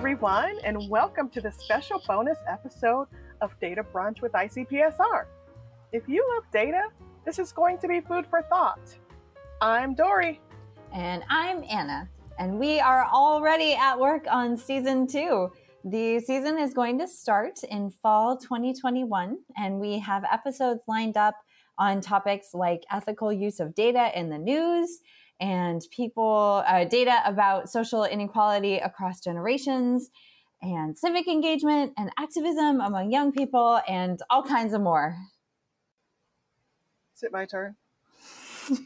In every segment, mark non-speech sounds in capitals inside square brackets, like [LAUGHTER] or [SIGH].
everyone, and welcome to the special bonus episode of Data Brunch with ICPSR. If you love data, this is going to be food for thought. I'm Dory. And I'm Anna. And we are already at work on season two. The season is going to start in fall 2021, and we have episodes lined up on topics like ethical use of data in the news and people uh, data about social inequality across generations and civic engagement and activism among young people and all kinds of more. Is it my turn? [LAUGHS]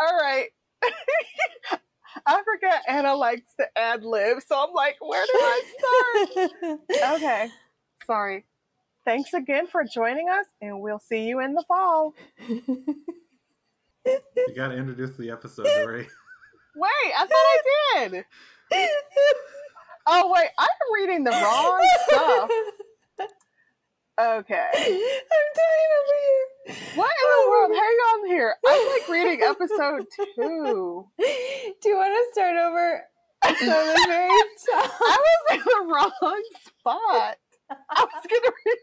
all right. [LAUGHS] I forget Anna likes to ad lib, so I'm like, where do I start? [LAUGHS] okay, sorry. Thanks again for joining us, and we'll see you in the fall. You got to introduce the episode, [LAUGHS] right? Wait, I thought I did. Oh wait, I'm reading the wrong stuff. Okay. I'm dying over here. What in the oh, world? Hang on here. I'm like reading episode two. [LAUGHS] Do you want to start over? So the very top. I was in the wrong spot. I was gonna read.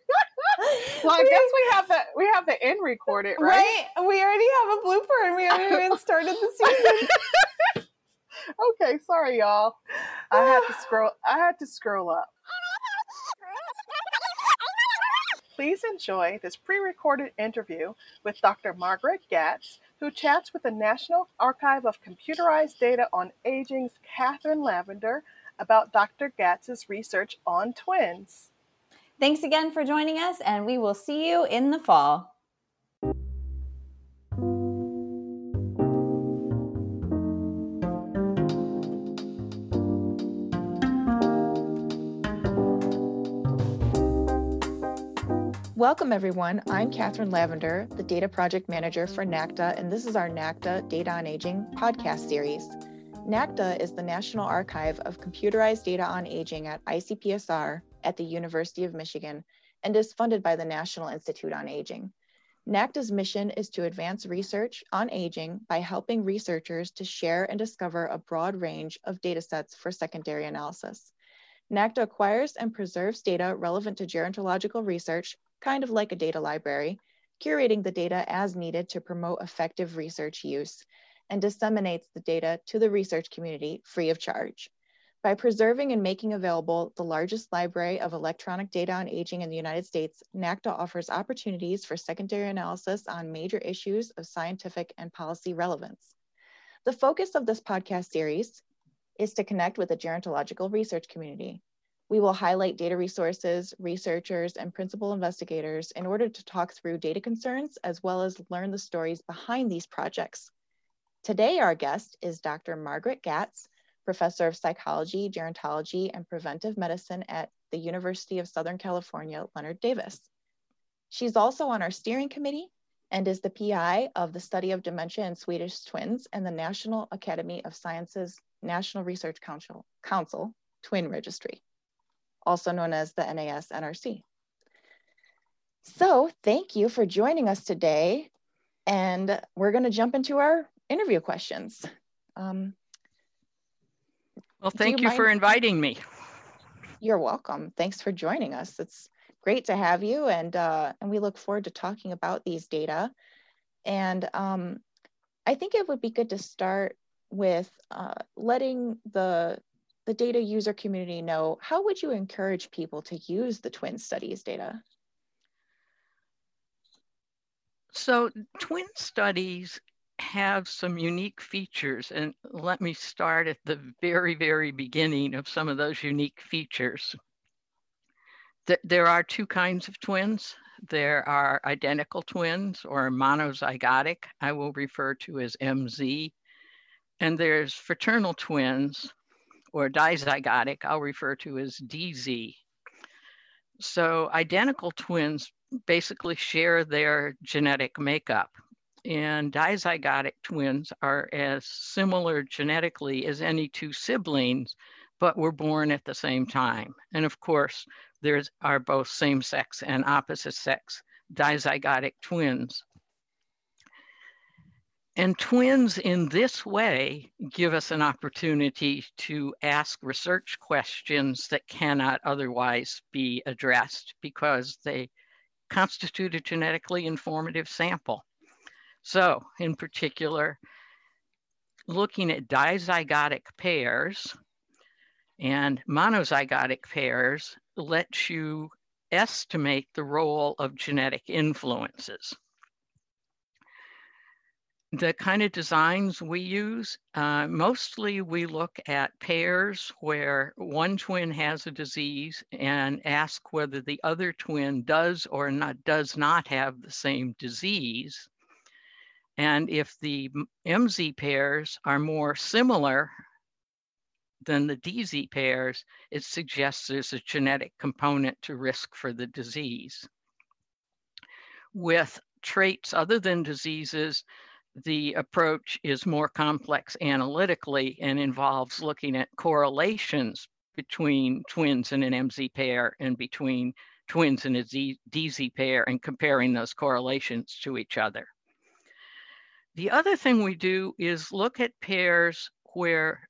[LAUGHS] well, I guess we have the we have the end recorded, right? Right? We already have a blooper and we haven't even [LAUGHS] started the season. [LAUGHS] okay, sorry y'all. I had to scroll I had to scroll up. Please enjoy this pre-recorded interview with Dr. Margaret Gatz, who chats with the National Archive of Computerized Data on Aging's Catherine Lavender about Dr. Gatz's research on twins. Thanks again for joining us, and we will see you in the fall. Welcome, everyone. I'm Catherine Lavender, the Data Project Manager for NACDA, and this is our NACDA Data on Aging podcast series. NACDA is the National Archive of Computerized Data on Aging at ICPSR at the University of Michigan and is funded by the National Institute on Aging. NACDA's mission is to advance research on aging by helping researchers to share and discover a broad range of data sets for secondary analysis. NACDA acquires and preserves data relevant to gerontological research kind of like a data library, curating the data as needed to promote effective research use, and disseminates the data to the research community free of charge. By preserving and making available the largest library of electronic data on aging in the United States, NACDA offers opportunities for secondary analysis on major issues of scientific and policy relevance. The focus of this podcast series is to connect with the gerontological research community, we will highlight data resources, researchers, and principal investigators in order to talk through data concerns as well as learn the stories behind these projects. Today, our guest is Dr. Margaret Gatz, Professor of Psychology, Gerontology, and Preventive Medicine at the University of Southern California, Leonard Davis. She's also on our steering committee and is the PI of the study of dementia in Swedish twins and the National Academy of Sciences National Research Council, Council Twin Registry also known as the NAS NRC. So thank you for joining us today. And we're going to jump into our interview questions. Um, well, thank you, you for inviting me. You're welcome. Thanks for joining us. It's great to have you, and uh, and we look forward to talking about these data. And um, I think it would be good to start with uh, letting the the data user community know, how would you encourage people to use the twin studies data? So twin studies have some unique features and let me start at the very, very beginning of some of those unique features. There are two kinds of twins. There are identical twins or monozygotic, I will refer to as MZ. And there's fraternal twins, or dizygotic, I'll refer to as DZ. So identical twins basically share their genetic makeup. And dizygotic twins are as similar genetically as any two siblings, but were born at the same time. And of course, there are both same sex and opposite sex dizygotic twins. And twins in this way give us an opportunity to ask research questions that cannot otherwise be addressed because they constitute a genetically informative sample. So, in particular, looking at dizygotic pairs and monozygotic pairs lets you estimate the role of genetic influences the kind of designs we use, uh, mostly we look at pairs where one twin has a disease and ask whether the other twin does or not does not have the same disease. And if the MZ pairs are more similar than the DZ pairs, it suggests there's a genetic component to risk for the disease. With traits other than diseases, the approach is more complex analytically and involves looking at correlations between twins in an MZ pair and between twins in a DZ pair and comparing those correlations to each other. The other thing we do is look at pairs where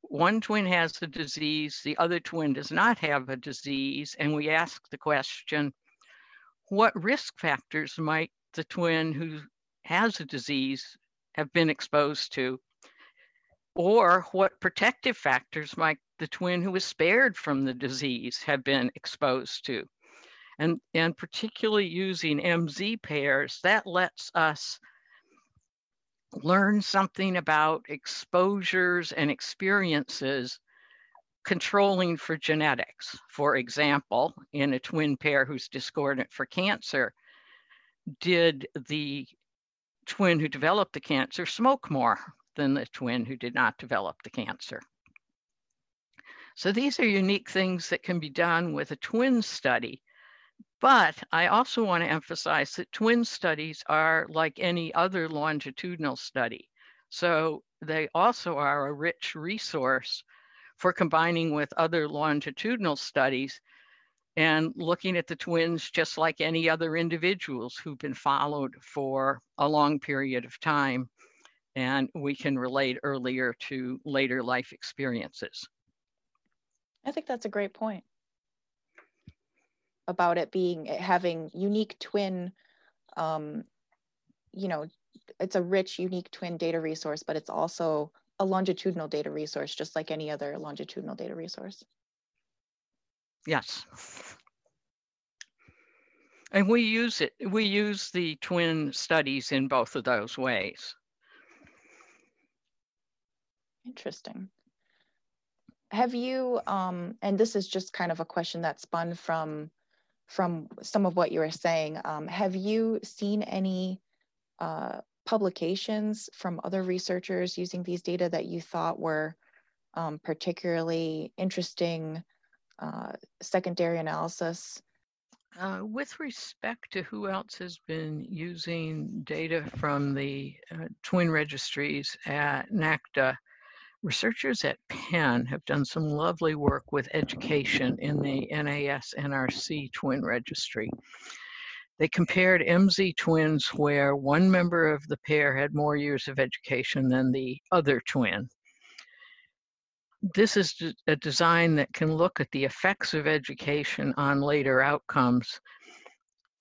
one twin has a disease, the other twin does not have a disease, and we ask the question, what risk factors might the twin who has a disease have been exposed to, or what protective factors might the twin who was spared from the disease have been exposed to. And, and particularly using MZ pairs, that lets us learn something about exposures and experiences controlling for genetics. For example, in a twin pair who's discordant for cancer, did the twin who developed the cancer smoke more than the twin who did not develop the cancer. So these are unique things that can be done with a twin study. But I also want to emphasize that twin studies are like any other longitudinal study. So they also are a rich resource for combining with other longitudinal studies and looking at the twins just like any other individuals who've been followed for a long period of time. And we can relate earlier to later life experiences. I think that's a great point about it being having unique twin um, you know it's a rich unique twin data resource but it's also a longitudinal data resource just like any other longitudinal data resource Yes. And we use it, we use the twin studies in both of those ways. Interesting. Have you, um, and this is just kind of a question that spun from from some of what you were saying. Um, have you seen any uh, publications from other researchers using these data that you thought were um, particularly interesting uh, secondary analysis. Uh, with respect to who else has been using data from the uh, twin registries at NACDA, researchers at Penn have done some lovely work with education in the NAS NRC twin registry. They compared MZ twins where one member of the pair had more years of education than the other twin this is a design that can look at the effects of education on later outcomes,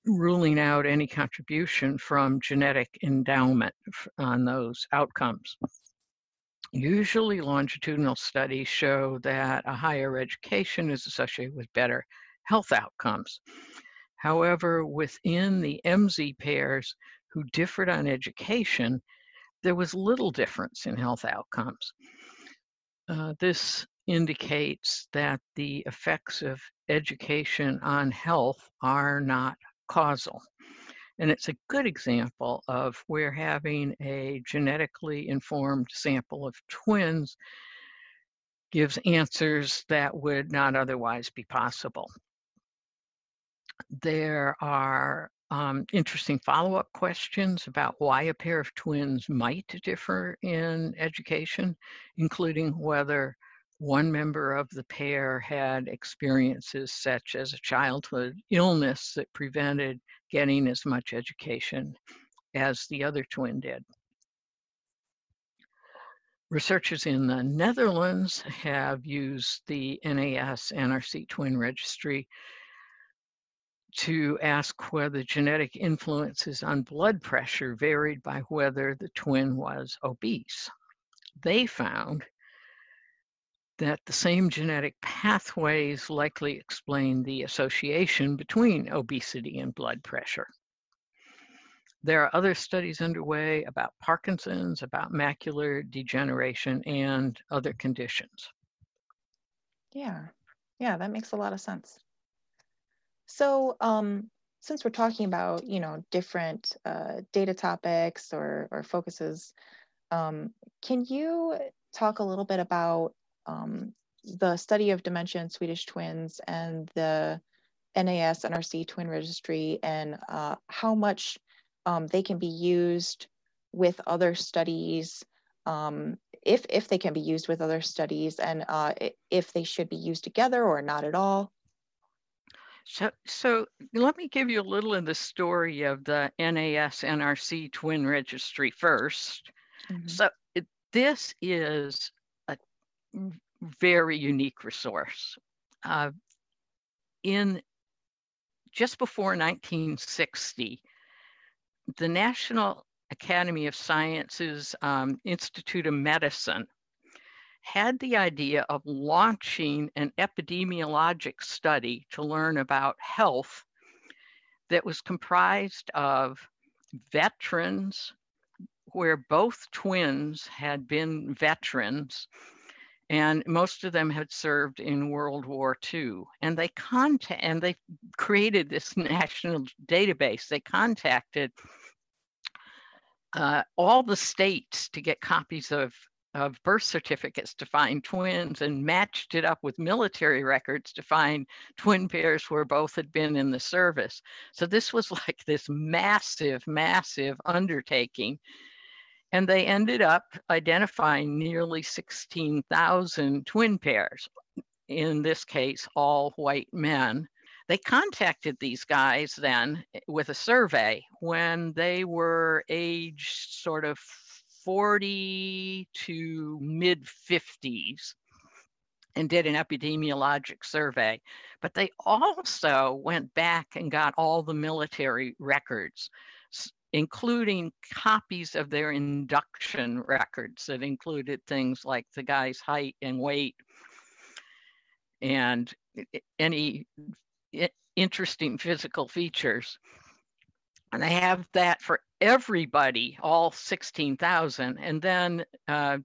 ruling out any contribution from genetic endowment on those outcomes. Usually longitudinal studies show that a higher education is associated with better health outcomes. However, within the MZ pairs who differed on education, there was little difference in health outcomes. Uh, this indicates that the effects of education on health are not causal. And it's a good example of where having a genetically informed sample of twins gives answers that would not otherwise be possible. There are um, interesting follow-up questions about why a pair of twins might differ in education, including whether one member of the pair had experiences such as a childhood illness that prevented getting as much education as the other twin did. Researchers in the Netherlands have used the NAS NRC twin registry to ask whether genetic influences on blood pressure varied by whether the twin was obese. They found that the same genetic pathways likely explain the association between obesity and blood pressure. There are other studies underway about Parkinson's, about macular degeneration, and other conditions. Yeah, yeah, that makes a lot of sense. So, um, since we're talking about you know different uh, data topics or or focuses, um, can you talk a little bit about um, the study of dementia in Swedish twins and the NAS NRC twin registry and uh, how much um, they can be used with other studies, um, if, if they can be used with other studies, and uh, if they should be used together or not at all. So, so let me give you a little of the story of the NAS NRC twin registry 1st mm-hmm. So it, this is very unique resource. Uh, in just before 1960, the National Academy of Sciences um, Institute of Medicine had the idea of launching an epidemiologic study to learn about health that was comprised of veterans, where both twins had been veterans, and most of them had served in World War II. And they contact and they created this [LAUGHS] national database. They contacted uh, all the states to get copies of of birth certificates to find twins and matched it up with military records to find twin pairs where both had been in the service. So this was [LAUGHS] like this massive, massive undertaking. And they ended up identifying nearly 16,000 twin pairs, in this case, all white men. They contacted these guys then eh, with a survey when they were aged sort of 40 to mid 50s and did an epidemiologic survey. But they also went back and got all the military records including copies of their induction records that included things like the guy's height and weight and any interesting physical features. And I have that for everybody, all 16,000. And then uh,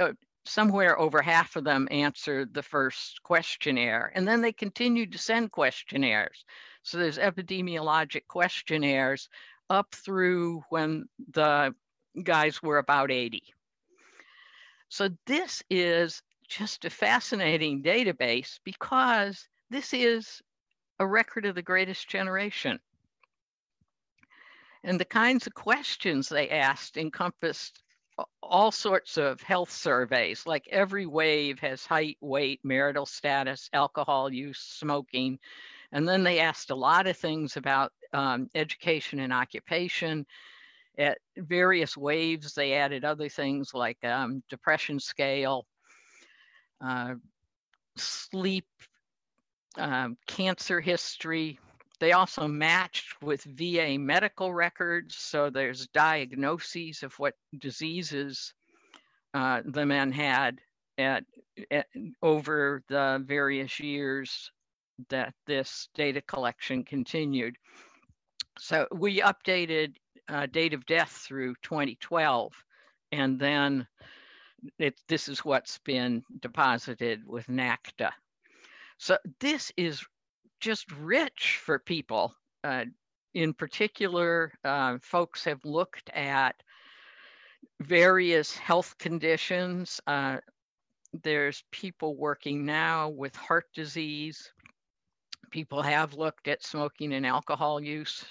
uh, somewhere over half of them answered the first questionnaire. And then they continued to send questionnaires. So there's epidemiologic questionnaires up through when the guys were about 80. So this is just a fascinating database because this is a record of the greatest generation. And the kinds of questions they asked encompassed all sorts of health surveys, like every wave has height, weight, marital status, alcohol use, smoking. And then they asked a lot of things about um, education and occupation. At various waves, they added other things like um, depression scale, uh, sleep, um, cancer history. They also matched with VA medical records, so there's diagnoses of what diseases uh, the men had at, at, over the various years that this data collection continued. So we updated uh, date of death through 2012, and then it, this is what's been deposited with NACDA. So this is just rich for people. Uh, in particular, uh, folks have looked at various health conditions. Uh, there's people working now with heart disease. People have looked at smoking and alcohol use.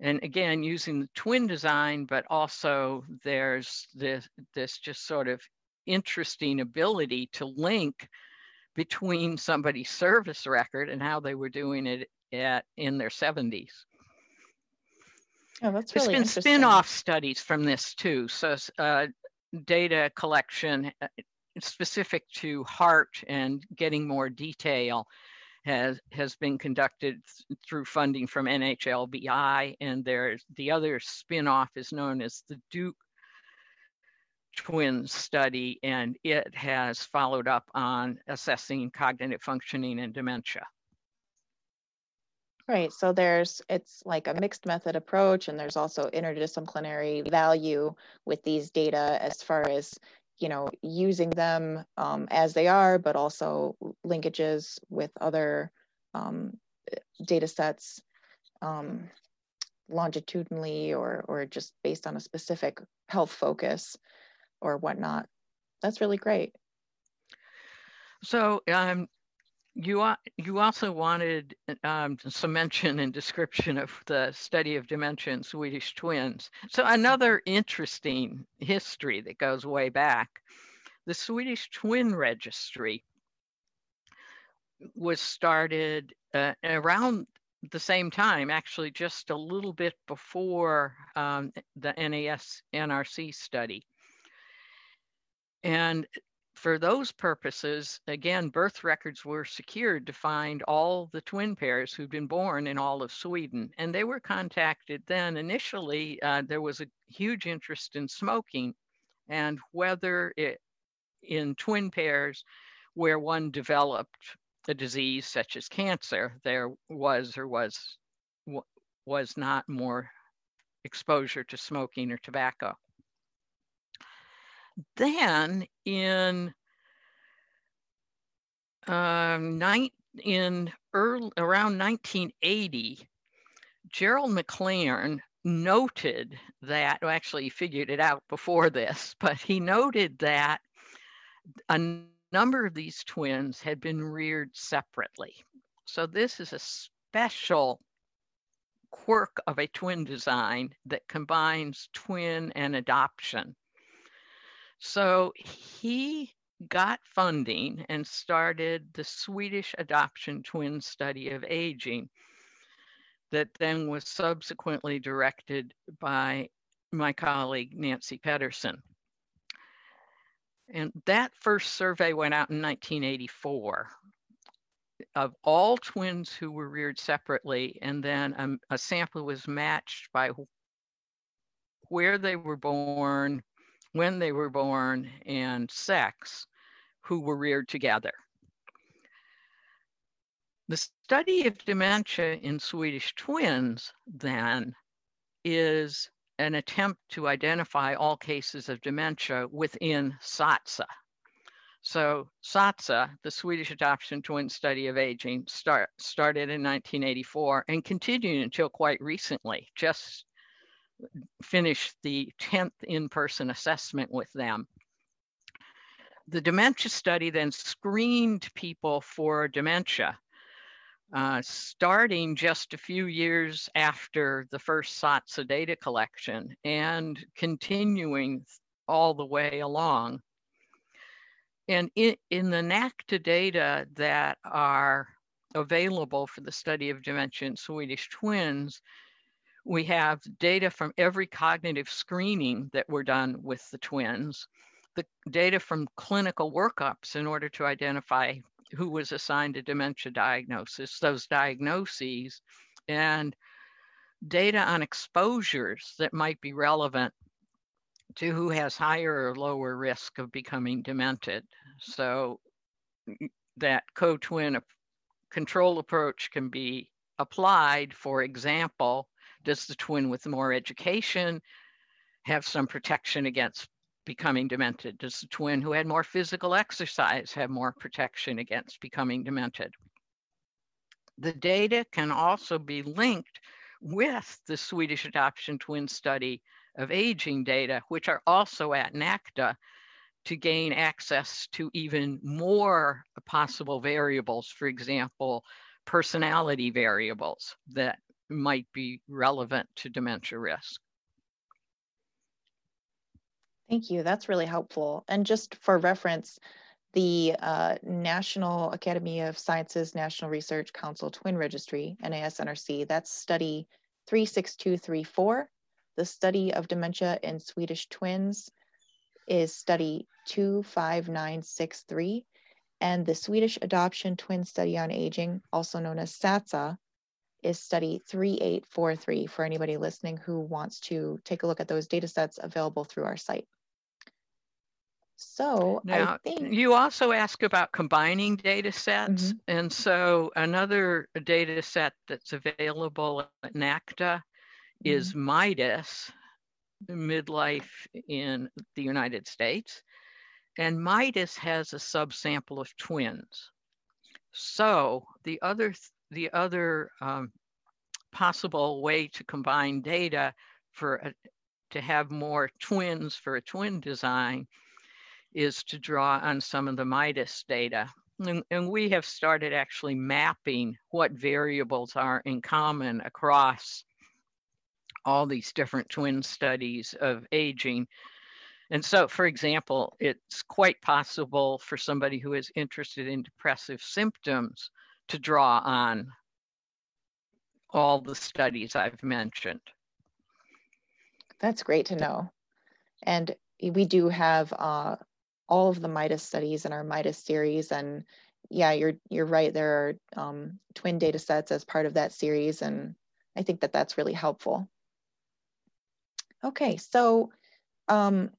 And again, using the twin design, but also there's this, this just sort of interesting ability to link between somebody's service record and how they were doing it at in their 70s. Oh, that's really There's been spin-off studies from this too. So uh, data collection uh, specific to heart and getting more detail has has been conducted through funding from NHLBI, and there's the other spin-off is known as the Duke Twins study, and it has followed up on assessing cognitive functioning and dementia. Right. So there's it's like a mixed method approach, and there's also interdisciplinary value with these data as far as you know using them um, as they are, but also linkages with other um, data sets um, longitudinally or or just based on a specific health focus or whatnot. That's really great. So um, you you also wanted um, some mention and description of the study of dementia in Swedish twins. So another interesting history that goes way back. The Swedish Twin Registry was started uh, around the same time, actually just a little bit before um, the NAS NRC study. And for those purposes, again, birth records were secured to find all the twin pairs who'd been born in all of Sweden. And they were contacted then. Initially, uh, there was a huge interest in smoking and whether it, in twin pairs where one developed a disease such as cancer, there was or was was not more exposure to smoking or tobacco. Then in um, nine, in early, around 1980, Gerald McClearn noted that, well, actually, he figured it out before this, [LAUGHS] but he noted that a number of these twins had been reared separately. So, this is a special quirk of a twin design that combines twin and adoption. So he got funding and started the Swedish adoption twin study of aging that then was subsequently directed by my colleague Nancy Pedersen. And that first survey went out in 1984 of all twins who were reared separately, and then a, a sample was matched by where they were born, when they were born and sex who were reared together. The study of dementia in Swedish twins, then, is an attempt to identify all cases of dementia within SATSA. So SATSA, the Swedish Adoption Twin Study of Aging, start, started in 1984 and continued until quite recently, just finished the 10th in-person assessment with them. The dementia study then screened people for dementia, uh, starting just a few years after the first SATSA data collection and continuing all the way along. And in, in the NACDA data that are available for the study of dementia in Swedish twins, we have data from every cognitive screening that were done with the twins, the data from clinical workups in order to identify who was assigned a dementia diagnosis, those diagnoses, and data on exposures that might be relevant to who has higher or lower risk of becoming demented. So mm, that co-twin control approach can be applied, for example, does the twin with more education have some protection against becoming demented? Does the twin who had more physical exercise have more protection against becoming demented? The data can also be linked with the Swedish adoption twin study of aging data, which are also at NACDA to gain access to even more possible variables, for example, personality variables that might be relevant to dementia risk. Thank you. That's really helpful. And just for reference, the uh, National Academy of Sciences National Research Council Twin Registry, NASNRC, that's study 36234, the study of dementia in Swedish twins. is study 25963, and the Swedish Adoption Twin Study on Aging, also known as SATSA, is study 3843 for anybody listening who wants to take a look at those data sets available through our site. So now, I think you also ask about combining data sets. Mhm. And so another data set that's available at NACDA is MIDUS, midlife in the United States. And MIDUS has a subsample of twins. So the other, th- the other um, possible way to combine data for a, to have more twins for a twin design is to draw on some of the MIDUS data. And, and we have started actually mapping what variables are in common across all these different twin studies of aging. And so, for example, it's quite possible for somebody who is interested in depressive symptoms to draw on all the studies I've mentioned. That's great to know. And we do have uh, all of the MIDUS studies in our MIDUS series. And yeah, you're you're right. There are um, twin data sets as part of that series, and I think that that's really helpful. Okay, so um,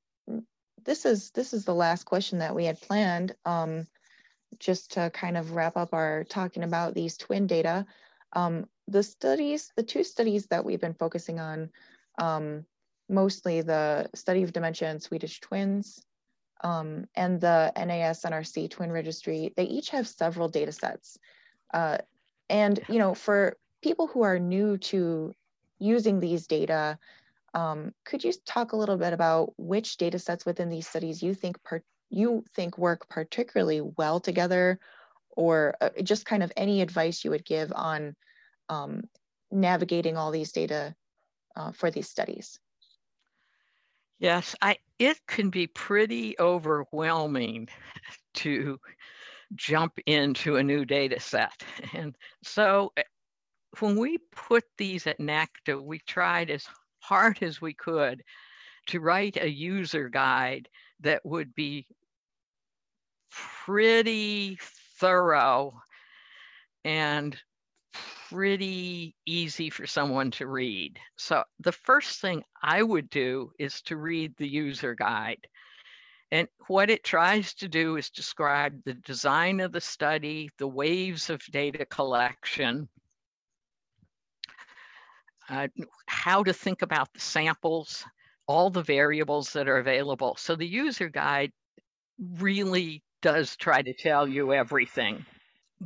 this is this is the last question that we had planned. Um, just to kind of wrap up our talking about these twin data. Um, the studies, the two studies that we've been focusing on, um, mostly the study of dementia in Swedish twins um, and the NAS NRC twin registry, they each have several data sets. Uh, and, you know, for people who are new to using these data, um, could you talk a little bit about which data sets within these studies you think per you think work particularly well together or uh, just kind of any advice you would give on um, navigating all these data uh, for these studies? Yes, I it can be pretty overwhelming [LAUGHS] to jump into a new data set. [LAUGHS] And so eh, when we put these at NACDA, we tried as hard as we could to write a user guide that would be pretty thorough and pretty easy for someone to read. So the first thing I would do is to read the user guide. And what it tries to do is describe the design of the study, the waves of data collection, uh, how to think about the samples, all the variables that are available. So the user guide really does try to tell you everything.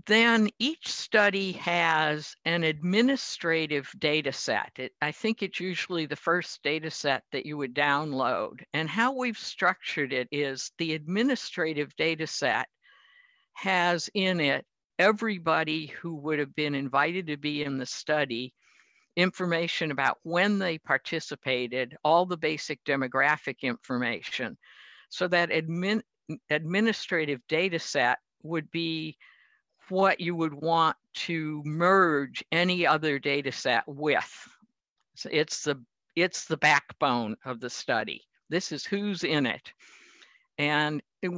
Then each study has an administrative data set. It, I think it's usually the first data set that you would download. And how we've structured it is the administrative data set has in it everybody who would have been invited to be in the study information about when they participated, all the basic demographic information. So that admin, administrative data set would be what you would want to merge any other data set with. So it's the it's the backbone of the study. This is who's in it. And it,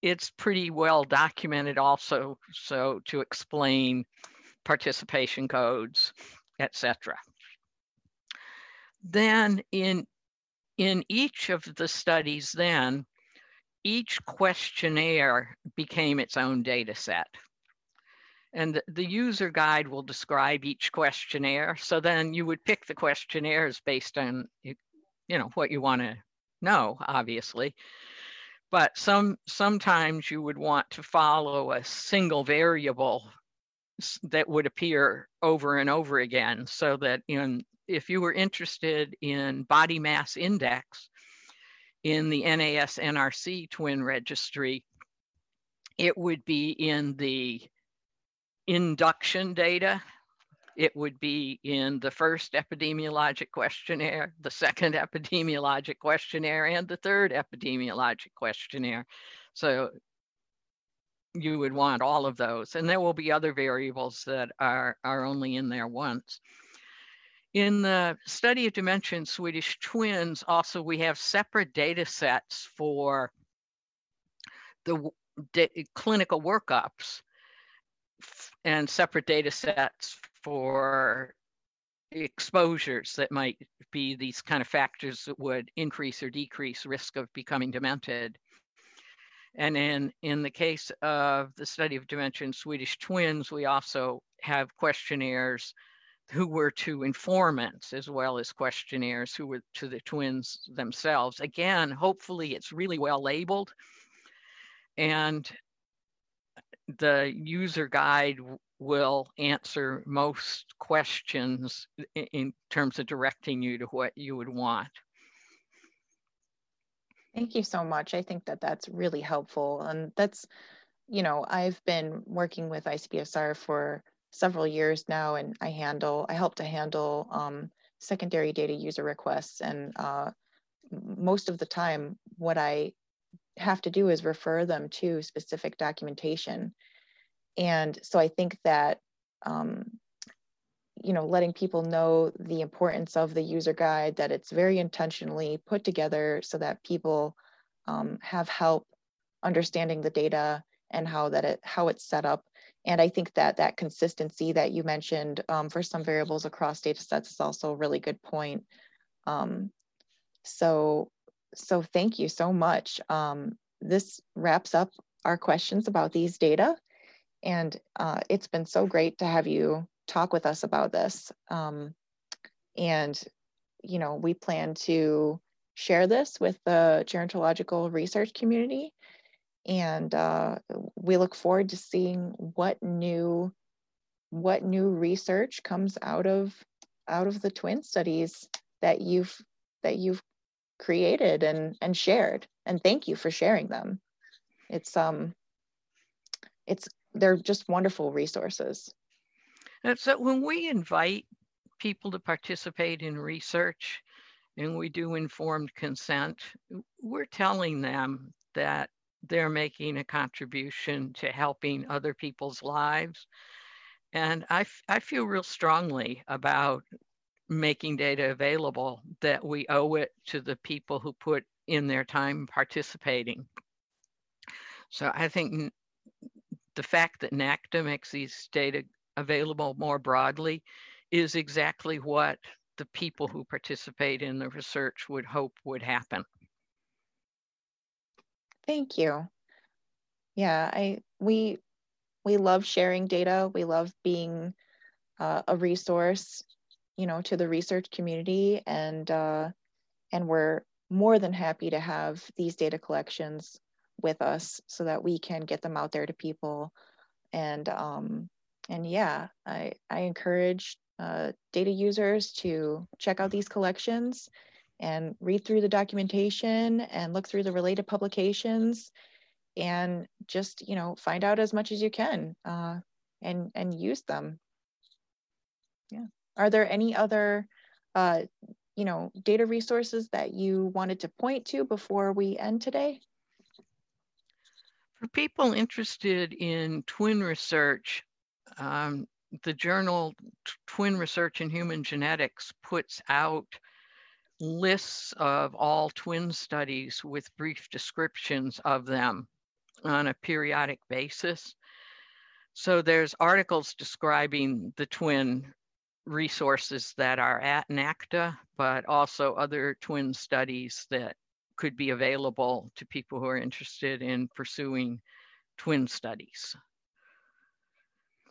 it's pretty well documented also so to explain participation codes etc. Then in, in each of the studies then, each questionnaire became its own data set. And the user guide will describe each questionnaire. So then you would pick the questionnaires based on, you know, what you want to know, obviously. But some sometimes you would want to follow a single variable that would appear over and over again so that in if you were interested in body mass index in the NAS NRC twin registry, it would be in the induction data. It would be in the first epidemiologic questionnaire, the second [LAUGHS] epidemiologic questionnaire, and the third epidemiologic questionnaire. So you would want all of those. And there will be other variables that are, are only in there once. In the study of dementia Swedish twins, also we have separate data sets for the clinical workups and separate data sets for exposures that might be these kind of factors that would increase or decrease risk of becoming demented. And in, in the case of the study of dementia in Swedish twins, we also have questionnaires who were to informants as well as questionnaires who were to the twins themselves. Again, hopefully it's really well labeled and the user guide will answer most questions in terms of directing you to what you would want. Thank you so much. I think that that's really helpful. And that's, you know, I've been working with ICPSR for several years now, and I handle, I help to handle um, secondary data user requests. And uh, most of the time, what I have to do is refer them to specific documentation. And so I think that, um, you know, letting people know the importance of the user guide, that it's very intentionally put together so that people um, have help understanding the data and how that it how it's set up and I think that that consistency that you mentioned um, for some variables across data sets is also a really good point. Um, so, so thank you so much. Um, this wraps up our questions about these data. And uh, it's been so great to have you talk with us about this. Um, and, you know, we plan to share this with the gerontological research community and uh, we look forward to seeing what new what new research comes out of out of the twin studies that you've that you've created and and shared. And thank you for sharing them. It's um it's they're just wonderful resources. And so when we invite people to participate in research and we do informed consent we're telling them that they're making a contribution to helping other people's lives. And I, I feel real strongly about making data available that we owe it to the people who put in their time participating. So I think the fact that NACDA makes these data available more broadly is exactly what the people who participate in the research would hope would happen. Thank you. Yeah, I we we love sharing data. We love being uh, a resource, you know, to the research community, and uh, and we're more than happy to have these data collections with us so that we can get them out there to people. And um, and yeah, I I encourage uh, data users to check out these collections and read through the documentation and look through the related publications and just you know find out as much as you can uh, and and use them. Yeah. Are there any other uh, you know data resources that you wanted to point to before we end today? For people interested in twin research um, the journal twin research in human genetics puts out lists of all twin studies with brief descriptions of them on a periodic basis. So there's articles describing the twin resources that are at NACDA, but also other twin studies that could be available to people who are interested in pursuing twin studies.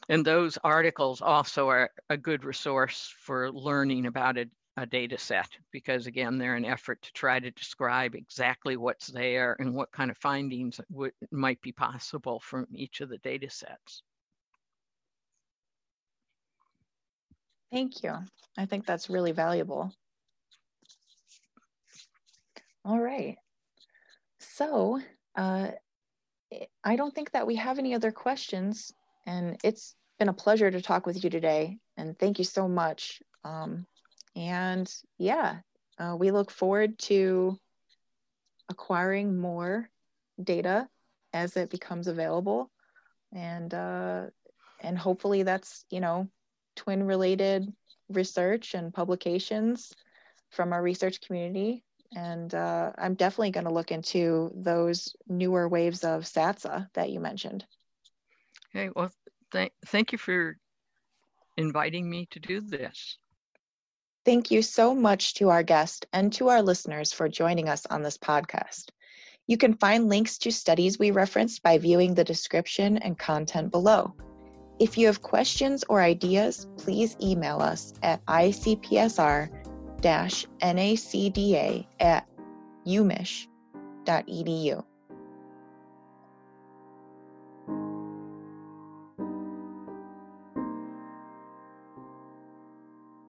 And those articles also are a good resource for learning about a a data set because again, they're an effort to try to describe exactly what's there and what kind of findings would, might be possible from each of the data sets. Thank you. I think that's really valuable. All right. So uh, I don't think that we have any other questions and it's been a pleasure to talk with you today. And thank you so much. Um, and yeah, uh, we look forward to acquiring more data as it becomes available. And, uh, and hopefully that's, you know, twin related research and publications from our research community. And uh, I'm definitely going to look into those newer waves of SATSA that you mentioned. Okay, well, th- thank you for inviting me to do this. Thank you so much to our guest and to our listeners for joining us on this podcast. You can find links to studies we referenced by viewing the description and content below. If you have questions or ideas, please email us at icpsr nacda at umich.edu.